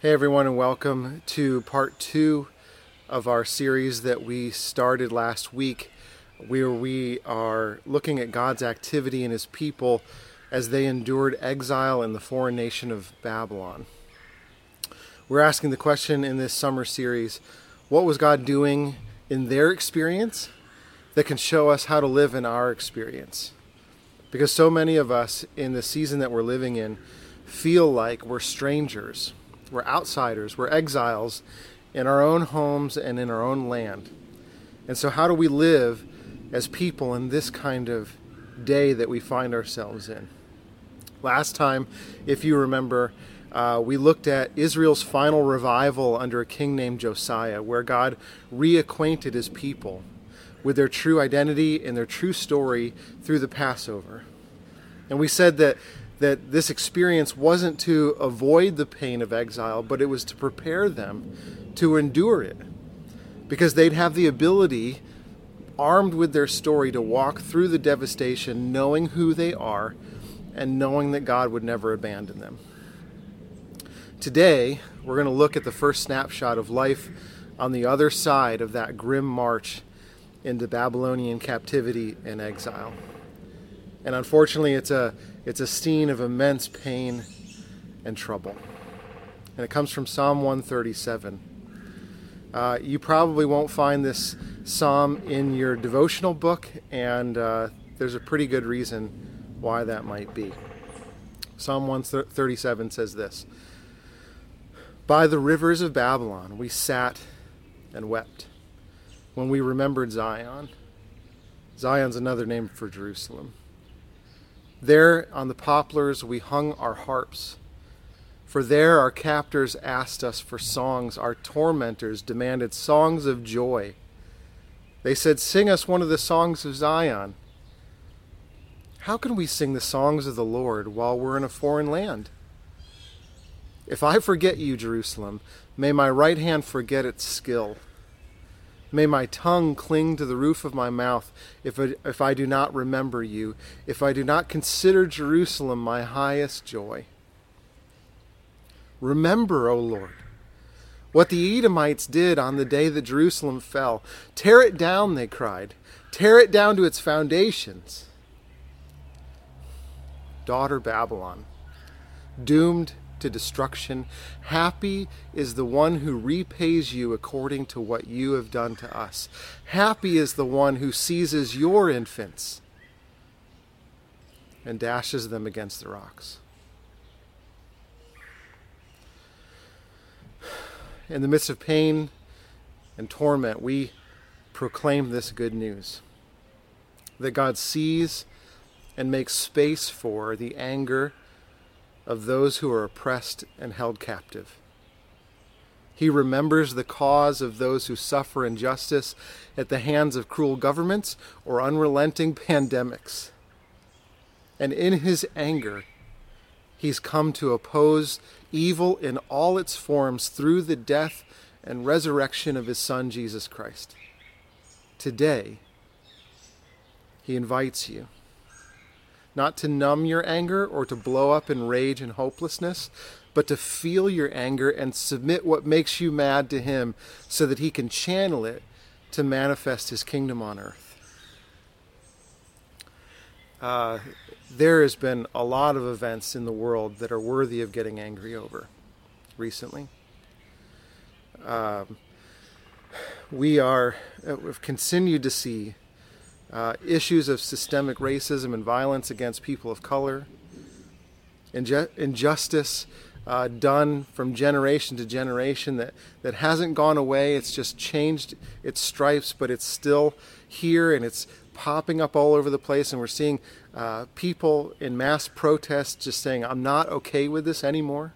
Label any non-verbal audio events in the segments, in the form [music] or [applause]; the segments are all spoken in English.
Hey, everyone, and welcome to part two of our series that we started last week, where we are looking at God's activity in His people as they endured exile in the foreign nation of Babylon. We're asking the question in this summer series what was God doing in their experience that can show us how to live in our experience? Because so many of us in the season that we're living in feel like we're strangers we're outsiders. We're exiles in our own homes and in our own land. And so, how do we live as people in this kind of day that we find ourselves in? Last time, if you remember, uh, we looked at Israel's final revival under a king named Josiah, where God reacquainted his people with their true identity and their true story through the Passover. And we said that that this experience wasn't to avoid the pain of exile, but it was to prepare them to endure it. Because they'd have the ability, armed with their story, to walk through the devastation knowing who they are and knowing that God would never abandon them. Today, we're going to look at the first snapshot of life on the other side of that grim march into Babylonian captivity and exile. And unfortunately, it's a it's a scene of immense pain and trouble. And it comes from Psalm 137. Uh, you probably won't find this psalm in your devotional book, and uh, there's a pretty good reason why that might be. Psalm 137 says this By the rivers of Babylon we sat and wept when we remembered Zion. Zion's another name for Jerusalem. There on the poplars we hung our harps. For there our captors asked us for songs, our tormentors demanded songs of joy. They said, Sing us one of the songs of Zion. How can we sing the songs of the Lord while we're in a foreign land? If I forget you, Jerusalem, may my right hand forget its skill. May my tongue cling to the roof of my mouth if I, if I do not remember you, if I do not consider Jerusalem my highest joy. Remember, O Lord, what the Edomites did on the day that Jerusalem fell. Tear it down, they cried. Tear it down to its foundations. Daughter Babylon, doomed to destruction. Happy is the one who repays you according to what you have done to us. Happy is the one who seizes your infants and dashes them against the rocks. In the midst of pain and torment, we proclaim this good news that God sees and makes space for the anger of those who are oppressed and held captive. He remembers the cause of those who suffer injustice at the hands of cruel governments or unrelenting pandemics. And in his anger, he's come to oppose evil in all its forms through the death and resurrection of his Son, Jesus Christ. Today, he invites you not to numb your anger or to blow up in rage and hopelessness, but to feel your anger and submit what makes you mad to Him so that He can channel it to manifest His kingdom on earth. Uh, there has been a lot of events in the world that are worthy of getting angry over recently. Um, we are, uh, we've continued to see uh, issues of systemic racism and violence against people of color, inju- injustice uh, done from generation to generation that, that hasn't gone away. It's just changed its stripes, but it's still here and it's popping up all over the place. And we're seeing uh, people in mass protests just saying, I'm not okay with this anymore.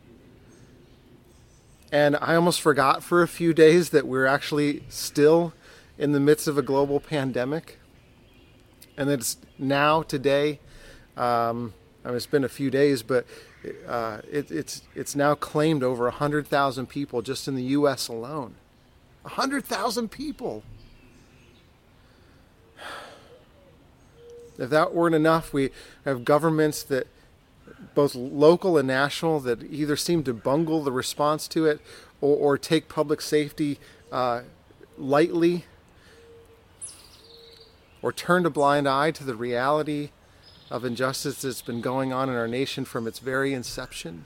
And I almost forgot for a few days that we're actually still in the midst of a global pandemic and it's now today. Um, I mean, it's been a few days, but uh, it, it's it's now claimed over hundred thousand people just in the U.S. alone. hundred thousand people. If that weren't enough, we have governments that both local and national, that either seem to bungle the response to it or, or take public safety uh, lightly or turned a blind eye to the reality of injustice that's been going on in our nation from its very inception.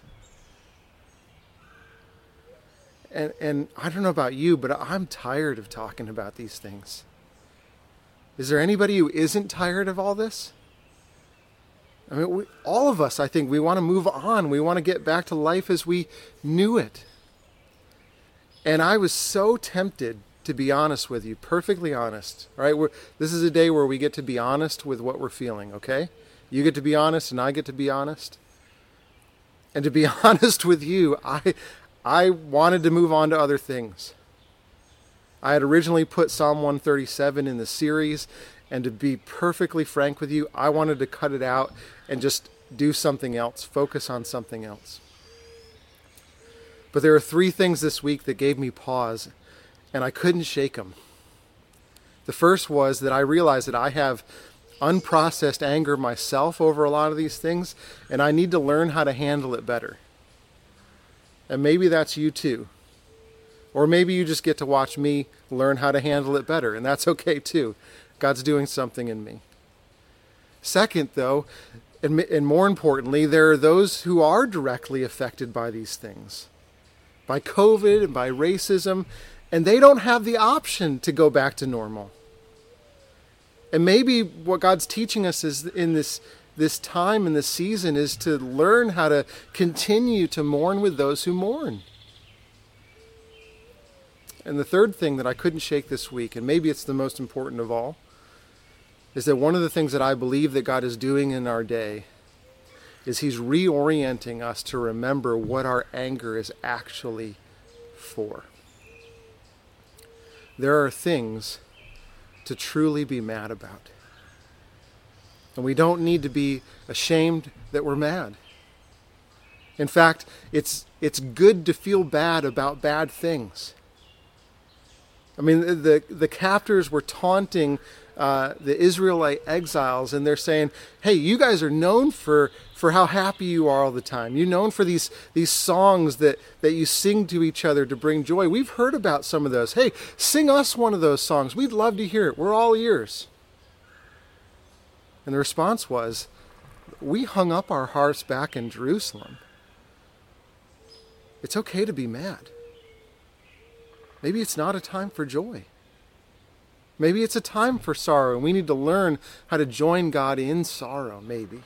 And, and I don't know about you, but I'm tired of talking about these things. Is there anybody who isn't tired of all this? I mean, we, all of us, I think, we want to move on. We want to get back to life as we knew it. And I was so tempted to be honest with you, perfectly honest. Right, we're, this is a day where we get to be honest with what we're feeling. Okay, you get to be honest, and I get to be honest. And to be [laughs] honest with you, I I wanted to move on to other things. I had originally put Psalm 137 in the series, and to be perfectly frank with you, I wanted to cut it out and just do something else, focus on something else. But there are three things this week that gave me pause, and I couldn't shake them. The first was that I realized that I have unprocessed anger myself over a lot of these things, and I need to learn how to handle it better. And maybe that's you too. Or maybe you just get to watch me learn how to handle it better, and that's [laughs] okay too. God's doing something in me. Second, though, and, more importantly, there are those who are directly affected by these things by COVID and by racism, and they don't have the option to go back to normal. And maybe what God's teaching us is in this this time and this season is to learn how to continue to mourn with those who mourn. And the third thing that I couldn't shake this week, and maybe it's the most important of all, is that one of the things that I believe that God is doing in our day is He's reorienting us to remember what our anger is actually for. There are things to truly be mad about. And we don't need to be ashamed that we're mad. In fact, it's, it's good to feel bad about bad things. I mean, the, the captors were taunting uh, the Israelite exiles, and they're saying, "Hey, you guys are known for for how happy you are all the time. You're known for these these songs that that you sing to each other to bring joy. We've heard about some of those. Hey, sing us one of those songs. We'd love to hear it. We're all ears." And the response was, We hung up our hearts back in Jerusalem. It's okay to be mad. Maybe it's not a time for joy. Maybe it's a time for sorrow, and we need to learn how to join God in sorrow, maybe.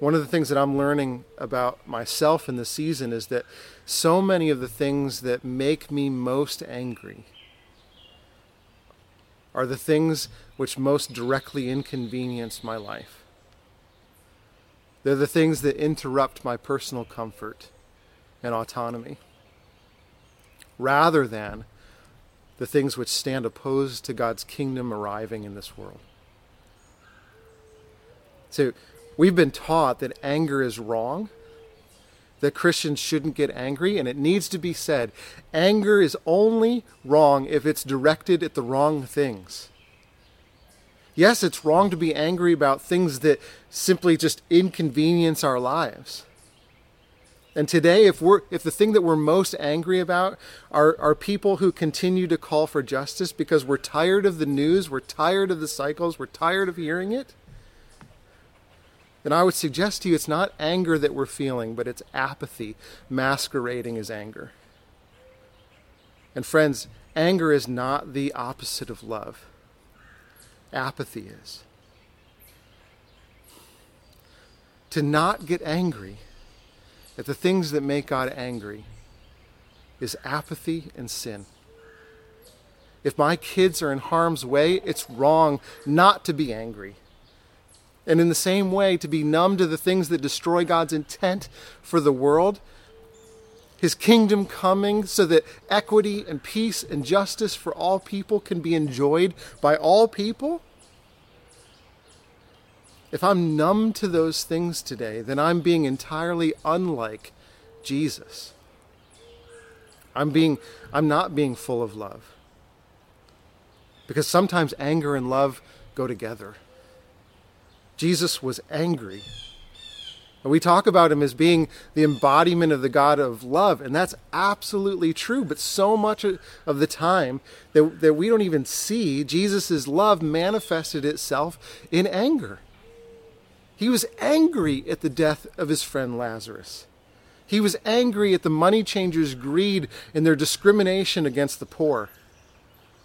One of the things that I'm learning about myself in this season is that so many of the things that make me most angry are the things which most directly inconvenience my life. They're the things that interrupt my personal comfort and autonomy, rather than the things which stand opposed to God's kingdom arriving in this world. So, we've been taught that anger is wrong that Christians shouldn't get angry, and it needs to be said anger is only wrong if it's directed at the wrong things. Yes, it's wrong to be angry about things that simply just inconvenience our lives. And today, if we're if the thing that we're most angry about are, are people who continue to call for justice because we're tired of the news, we're tired of the cycles, we're tired of hearing it, then I would suggest to you it's not anger that we're feeling, but it's apathy masquerading as anger. And friends, anger is not the opposite of love, apathy is. To not get angry at the things that make God angry is apathy and sin. If my kids are in harm's way, it's wrong not to be angry. And in the same way, to be numb to the things that destroy God's intent for the world, His kingdom coming so that equity and peace and justice for all people can be enjoyed by all people. If I'm numb to those things today, then I'm being entirely unlike Jesus. I'm being I'm not being full of love. Because sometimes anger and love go together. Jesus was angry And we talk about him as being the embodiment of the God of love, and that's absolutely true. But so much of the time that, that we don't even see Jesus' love manifested itself in anger. He was angry at the death of his friend Lazarus. He was angry at the money changers' greed and their discrimination against the poor.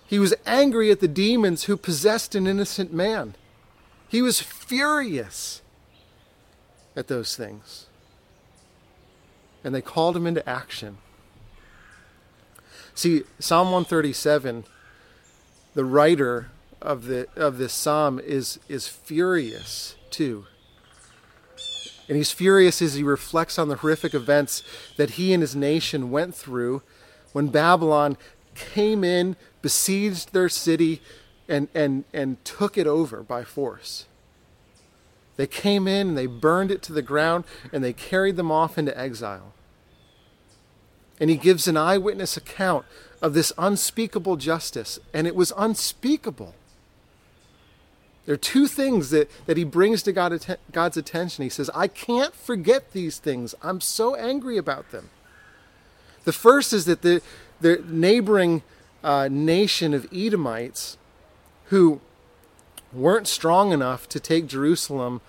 He was angry at the demons who possessed an innocent man. He was furious at those things. And they called him into action. See, Psalm 137, the writer of, the, of this psalm is, is furious too. And he's furious as he reflects on the horrific events that he and his nation went through when Babylon came in, besieged their city, and, and, and took it over by force. They came in and they burned it to the ground and they carried them off into exile. And he gives an eyewitness account of this unspeakable justice, and it was unspeakable. There are two things that, that he brings to God, God's attention. He says, I can't forget these things. I'm so angry about them. The first is that the, the neighboring uh, nation of Edomites, who weren't strong enough to take Jerusalem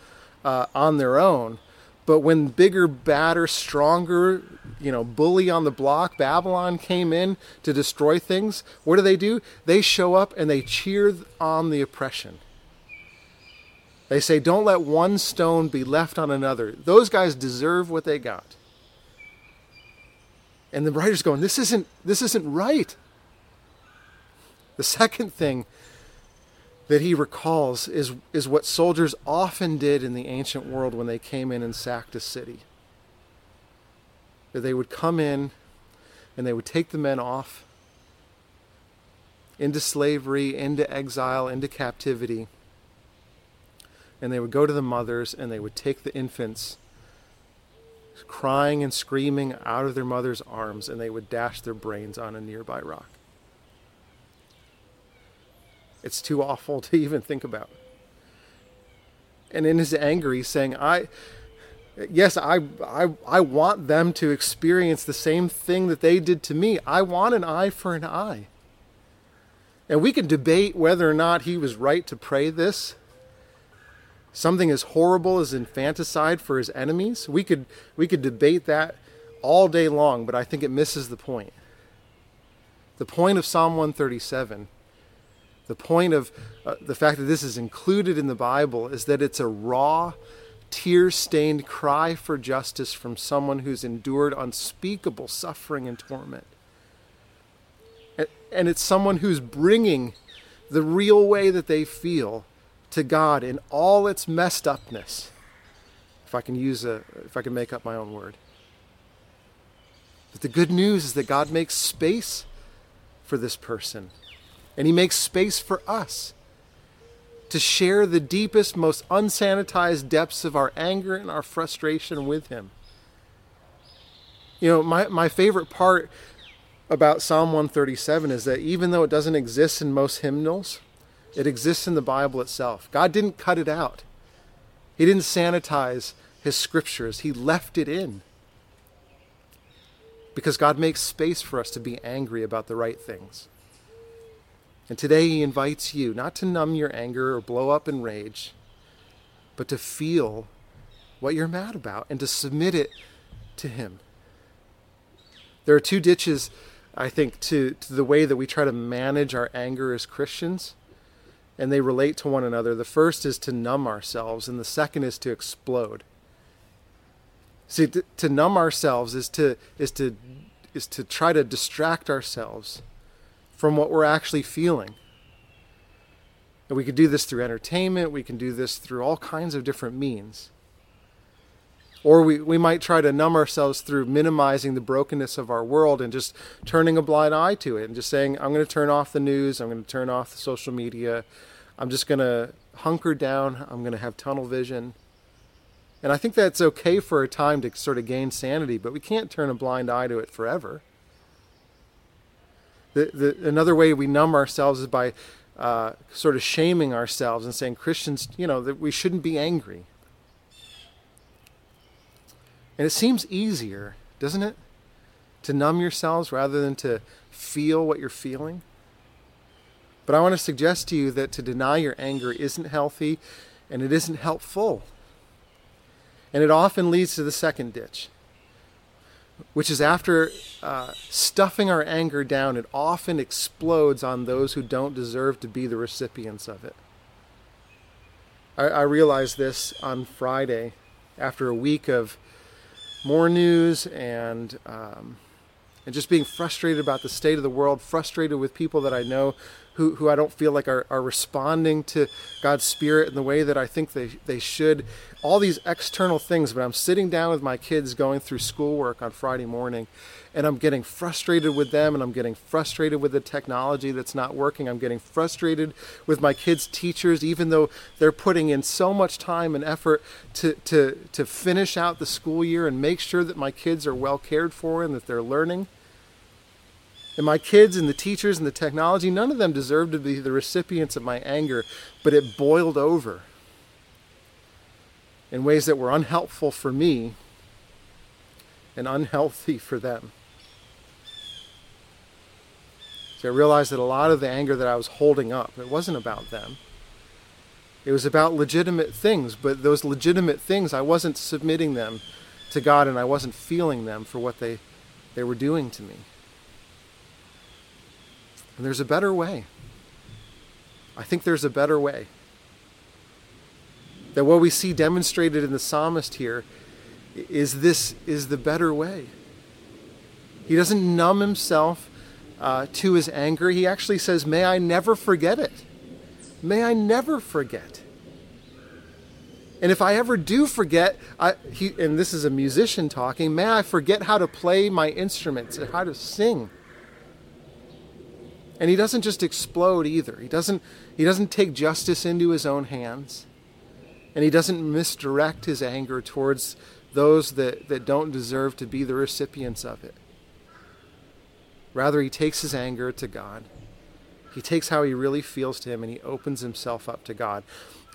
uh, on their own, but when bigger, badder, stronger, you know, bully on the block, Babylon came in to destroy things, what do they do? They show up and they cheer on the oppression. They say, don't let one stone be left on another. Those guys deserve what they got. And the writer's going, this isn't, this isn't right. The second thing that he recalls is, is what soldiers often did in the ancient world when they came in and sacked a city. That they would come in and they would take the men off into slavery, into exile, into captivity and they would go to the mothers and they would take the infants crying and screaming out of their mother's arms and they would dash their brains on a nearby rock. It's too awful [laughs] to even think about. And in his anger, he's saying, I, yes, I, I, I want them to experience the same thing that they did to me. I want an eye for an eye. And we can debate whether or not he was right to pray this something as horrible as infanticide for his enemies. We could we could debate that all day long, but I think it misses the point. The point of Psalm 137, the point of uh, the fact that this is included in the Bible is that it's a raw, tear-stained cry for justice from someone who's endured unspeakable suffering and torment. And, and it's someone who's bringing the real way that they feel to God in all its messed upness. If I can use a, if I can make up my own word. But the good news is that God makes space for this person, and He makes space for us to share the deepest, most unsanitized depths of our anger and our frustration with Him. You know, my, my favorite part about Psalm 137 is that even though it doesn't exist in most hymnals, it exists in the Bible itself. God didn't cut it out, He didn't sanitize His scriptures, He left it in. Because God makes space for us to be angry about the right things. And today He invites you not to numb your anger or blow up in rage, but to feel what you're mad about and to submit it to Him. There are two ditches, I think, to, to the way that we try to manage our anger as Christians and they relate to one another. The first is to numb ourselves, and the second is to explode. See, to, to numb ourselves is to is to is to try to distract ourselves from what we're actually feeling. And we could do this through entertainment. We can do this through all kinds of different means. Or we, we might try to numb ourselves through minimizing the brokenness of our world and just turning a blind eye to it and just saying, I'm going to turn off the news, I'm going to turn off the social media, I'm just going to hunker down, I'm going to have tunnel vision. And I think that's okay for a time to sort of gain sanity, but we can't turn a blind eye to it forever. The, the, another way we numb ourselves is by uh, sort of shaming ourselves and saying Christians, you know, that we shouldn't be angry. And it seems easier, doesn't it? To numb yourselves rather than to feel what you're feeling. But I want to suggest to you that to deny your anger isn't healthy and it isn't helpful. And it often leads to the second ditch, which is after uh, stuffing our anger down, it often explodes on those who don't deserve to be the recipients of it. I, I realized this on Friday after a week of more news and um, and just being frustrated about the state of the world, frustrated with people that I know who, who I don't feel like are, are responding to God's Spirit in the way that I think they, they should. All these external things, but I'm sitting down with my kids going through schoolwork on Friday morning, and I'm getting frustrated with them, and I'm getting frustrated with the technology that's not working. I'm getting frustrated with my kids' teachers, even though they're putting in so much time and effort to, to, to finish out the school year and make sure that my kids are well cared for and that they're learning. And my kids and the teachers and the technology, none of them deserved to be the recipients of my anger, but it boiled over in ways that were unhelpful for me and unhealthy for them. So I realized that a lot of the anger that I was holding up, it wasn't about them. It was about legitimate things, but those legitimate things, I wasn't submitting them to God and I wasn't feeling them for what they, they were doing to me. And there's a better way. I think there's a better way. That what we see demonstrated in the psalmist here is this is the better way. He doesn't numb himself uh, to his anger. He actually says, May I never forget it. May I never forget. And if I ever do forget, I, he, and this is a musician talking, may I forget how to play my instruments and how to sing. And he doesn't just explode either. He doesn't, he doesn't take justice into his own hands. And he doesn't misdirect his anger towards those that, that don't deserve to be the recipients of it. Rather, he takes his anger to God. He takes how he really feels to him and he opens himself up to God.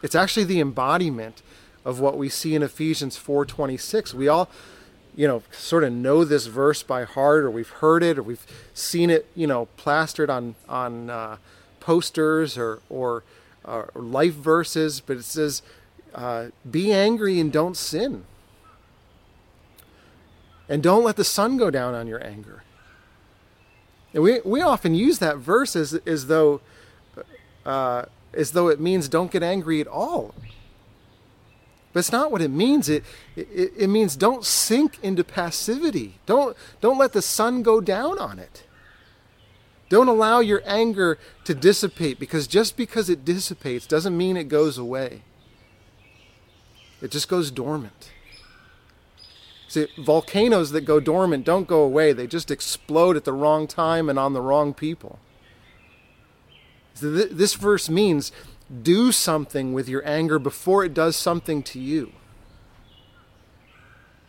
It's actually the embodiment of what we see in Ephesians 4:26. We all you know, sort of know this verse by heart, or we've heard it, or we've seen it, you know, plastered on on uh, posters or or, uh, life verses. But it says, uh, "Be angry and don't sin, and don't let the sun go down on your anger." And we we often use that verse as as though uh, as though it means don't get angry at all. But it's not what it means. It, it, it means don't sink into passivity. Don't, don't let the sun go down on it. Don't allow your anger to dissipate because just because it dissipates doesn't mean it goes away. It just goes dormant. See, volcanoes that go dormant don't go away, they just explode at the wrong time and on the wrong people. So th- this verse means do something with your anger before it does something to you.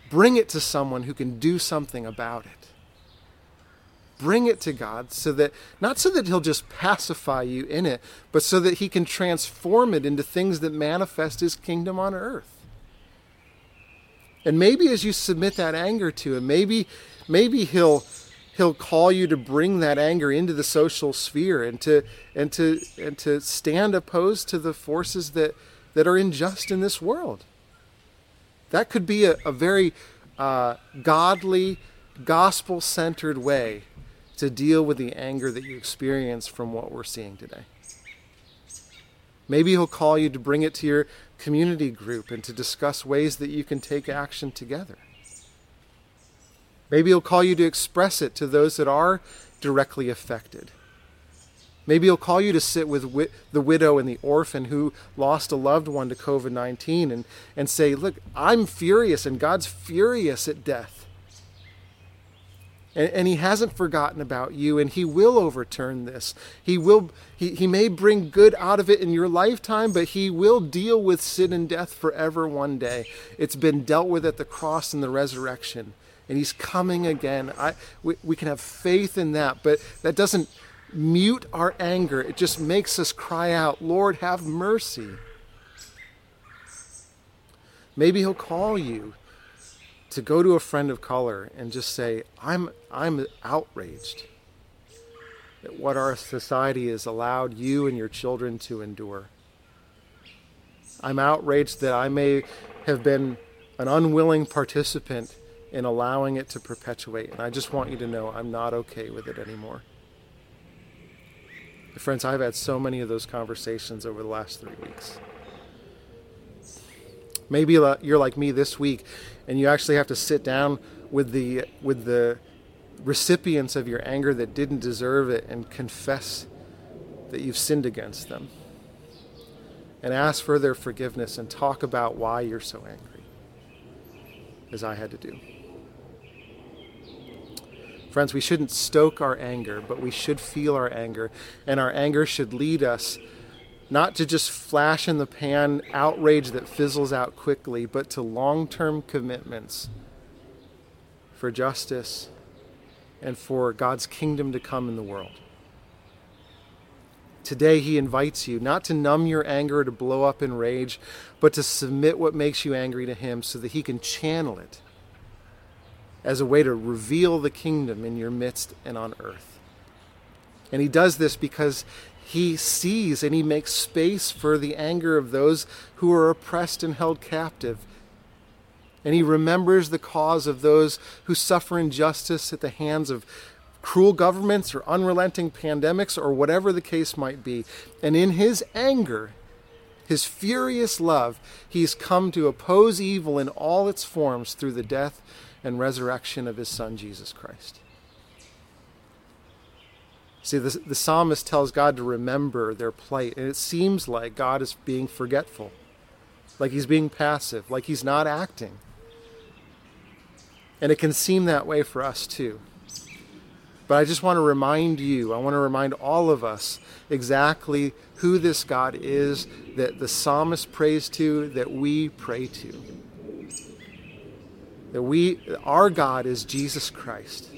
Bring it to someone who can do something about it. Bring it to God so that, not so that He'll just pacify you in it, but so that He can transform it into things that manifest His kingdom on earth. And maybe as you submit that anger to Him, maybe, maybe He'll he'll call you to bring that anger into the social sphere and to and to and to stand opposed to the forces that that are unjust in this world. That could be a, a very uh, godly, gospel centered way to deal with the anger that you experience from what we're seeing today. Maybe he'll call you to bring it to your community group and to discuss ways that you can take action together. Maybe he'll call you to express it to those that are directly affected. Maybe he'll call you to sit with wi- the widow and the orphan who lost a loved one to COVID 19 and, and say, Look, I'm furious and God's furious at death. And, and he hasn't forgotten about you and he will overturn this. He, will, he, he may bring good out of it in your lifetime, but he will deal with sin and death forever one day. It's been dealt with at the cross and the resurrection and he's coming again. I, we, we can have faith in that, but that doesn't mute our anger. It just makes us cry out, Lord, have mercy. Maybe he'll call you to go to a friend of color and just say, I'm, I'm outraged at what our society has allowed you and your children to endure. I'm outraged that I may have been an unwilling participant in allowing it to perpetuate. And I just want you to know I'm not okay with it anymore. Friends, I've had so many of those conversations over the last three weeks. Maybe uh, you're like me this week and you actually have to sit down with the with the recipients of your anger that didn't deserve it and confess that you've sinned against them and ask for their forgiveness and talk about why you're so angry as I had to do. Friends, we shouldn't stoke our anger, but we should feel our anger, and our anger should lead us not to just flash in the pan outrage that fizzles out quickly, but to long term commitments for justice and for God's kingdom to come in the world. Today, he invites you not to numb your anger or to blow up in rage, but to submit what makes you angry to him so that he can channel it as a way to reveal the kingdom in your midst and on earth. And he does this because he sees and he makes space for the anger of those who are oppressed and held captive. And he remembers the cause of those who suffer injustice at the hands of cruel governments or unrelenting pandemics or whatever the case might be. And in his anger, his furious love, he's come to oppose evil in all its forms through the death and resurrection of his son, Jesus Christ. See, the, the psalmist tells God to remember their plight, and it seems like God is being forgetful, like he's being passive, like he's not acting. And it can seem that way for us too. But I just want to remind you, I want to remind all of us exactly who this God is that the psalmist prays to, that we pray to. That we our God is Jesus Christ.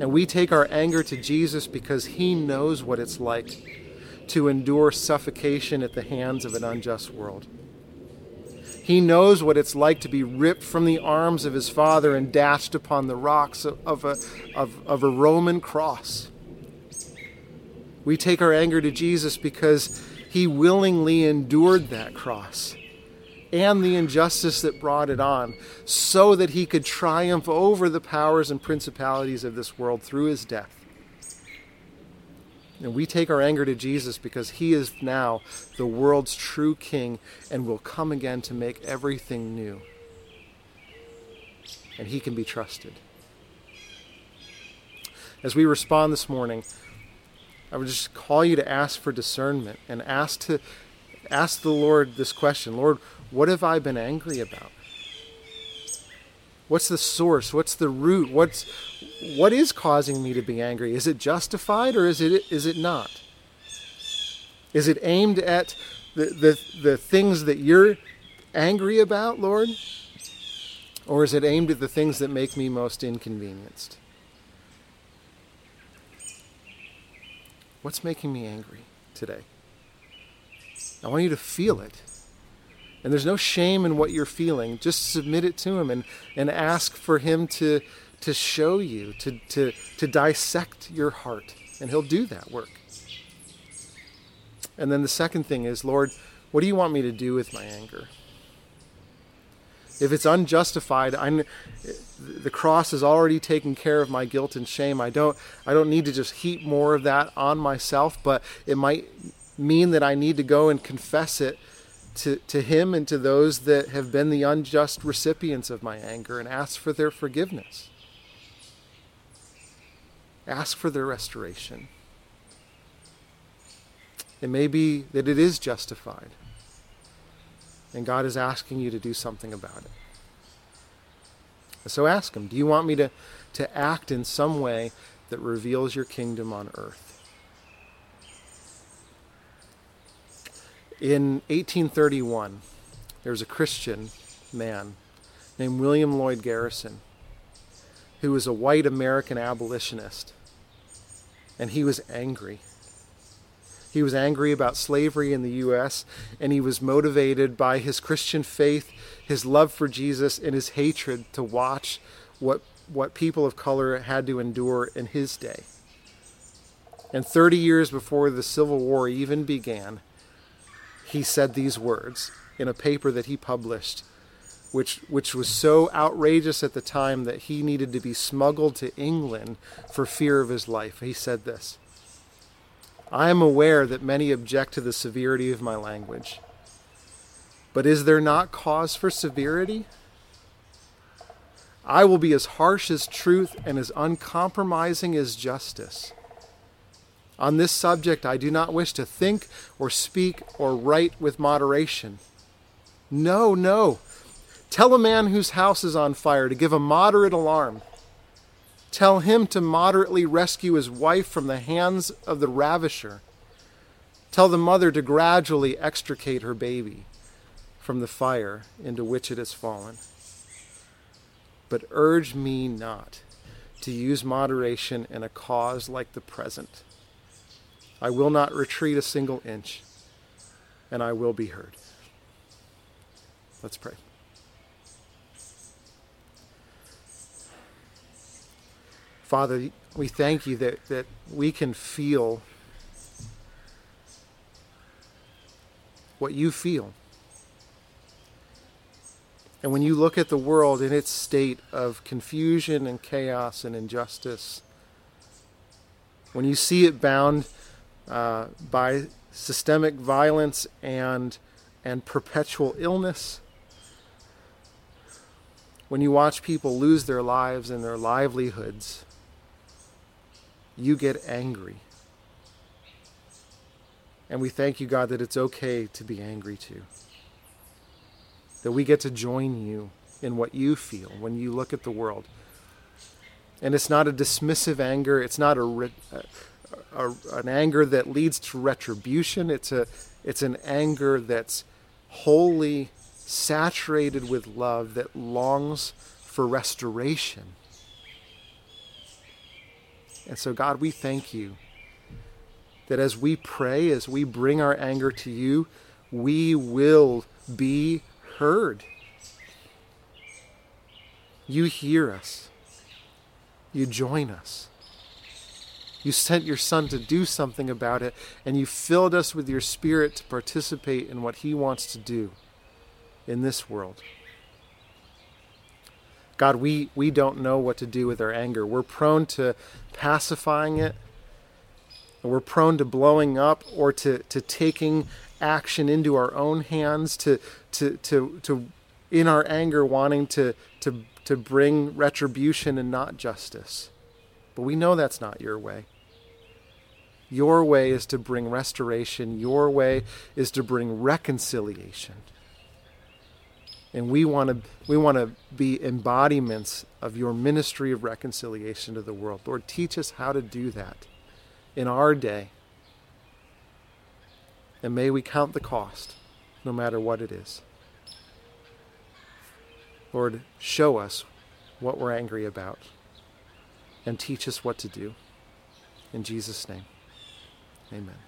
And we take our anger to Jesus because he knows what it's like to endure suffocation at the hands of an unjust world. He knows what it's like to be ripped from the arms of his father and dashed upon the rocks of a, of, of a Roman cross. We take our anger to Jesus because he willingly endured that cross and the injustice that brought it on, so that he could triumph over the powers and principalities of this world through his death. And we take our anger to Jesus because he is now the world's true king and will come again to make everything new. And he can be trusted. As we respond this morning, I would just call you to ask for discernment and ask to ask the Lord this question Lord, what have I been angry about? What's the source? What's the root? What's what is causing me to be angry? Is it justified or is it is it not? Is it aimed at the, the, the things that you're angry about, Lord? Or is it aimed at the things that make me most inconvenienced? What's making me angry today? I want you to feel it. And there's no shame in what you're feeling. Just submit it to Him and, and ask for Him to, to show you, to, to, to dissect your heart. And He'll do that work. And then the second thing is, Lord, what do you want me to do with my anger? If it's unjustified, I'm, the cross has already taken care of my guilt and shame. I don't, I don't need to just heap more of that on myself, but it might mean that I need to go and confess it to, to him and to those that have been the unjust recipients of my anger and ask for their forgiveness. Ask for their restoration. It may be that it is justified, and God is asking you to do something about it. So ask Him, do you want me to, to act in some way that reveals your kingdom on earth? In 1831, there was a Christian man named William Lloyd Garrison who was a white American abolitionist. And he was angry. He was angry about slavery in the U.S., and he was motivated by his Christian faith, his love for Jesus, and his hatred to watch what, what people of color had to endure in his day. And 30 years before the Civil War even began, he said these words in a paper that he published, which, which was so outrageous at the time that he needed to be smuggled to England for fear of his life. He said this I am aware that many object to the severity of my language. But is there not cause for severity? I will be as harsh as truth and as uncompromising as justice. On this subject, I do not wish to think or speak or write with moderation. No, no. Tell a man whose house is on fire to give a moderate alarm. Tell him to moderately rescue his wife from the hands of the ravisher. Tell the mother to gradually extricate her baby from the fire into which it has fallen. But urge me not to use moderation in a cause like the present I will not retreat a single inch, and I will be heard. Let's pray. Father, we thank you that, that we can feel what you feel. And when you look at the world in its state of confusion and chaos and injustice, when you see it bound uh, by systemic violence and and perpetual illness. When you watch people lose their lives and their livelihoods, you get angry. And we thank you, God, that it's okay to be angry too. That we get to join you in what you feel when you look at the world. And it's not a dismissive anger, it's not a, a, an anger that leads to retribution. It's a it's an anger that's wholly saturated with love that longs for restoration. And so, God, we thank you that as we pray, as we bring our anger to you, we will be heard. You hear us, you join us. You sent your Son to do something about it, and you filled us with your Spirit to participate in what He wants to do in this world. God, we, we don't know what to do with our anger. We're prone to pacifying it, we're prone to blowing up or to, to taking action into our own hands, to, to, to, to in our anger, wanting to, to, to bring retribution and not justice. But we know that's not your way. Your way is to bring restoration. Your way is to bring reconciliation. And we want to we want to be embodiments of your ministry of reconciliation to the world. Lord, teach us how to do that in our day. And may we count the cost, no matter what it is. Lord, show us what we're angry about and teach us what to do. In Jesus' name, amen.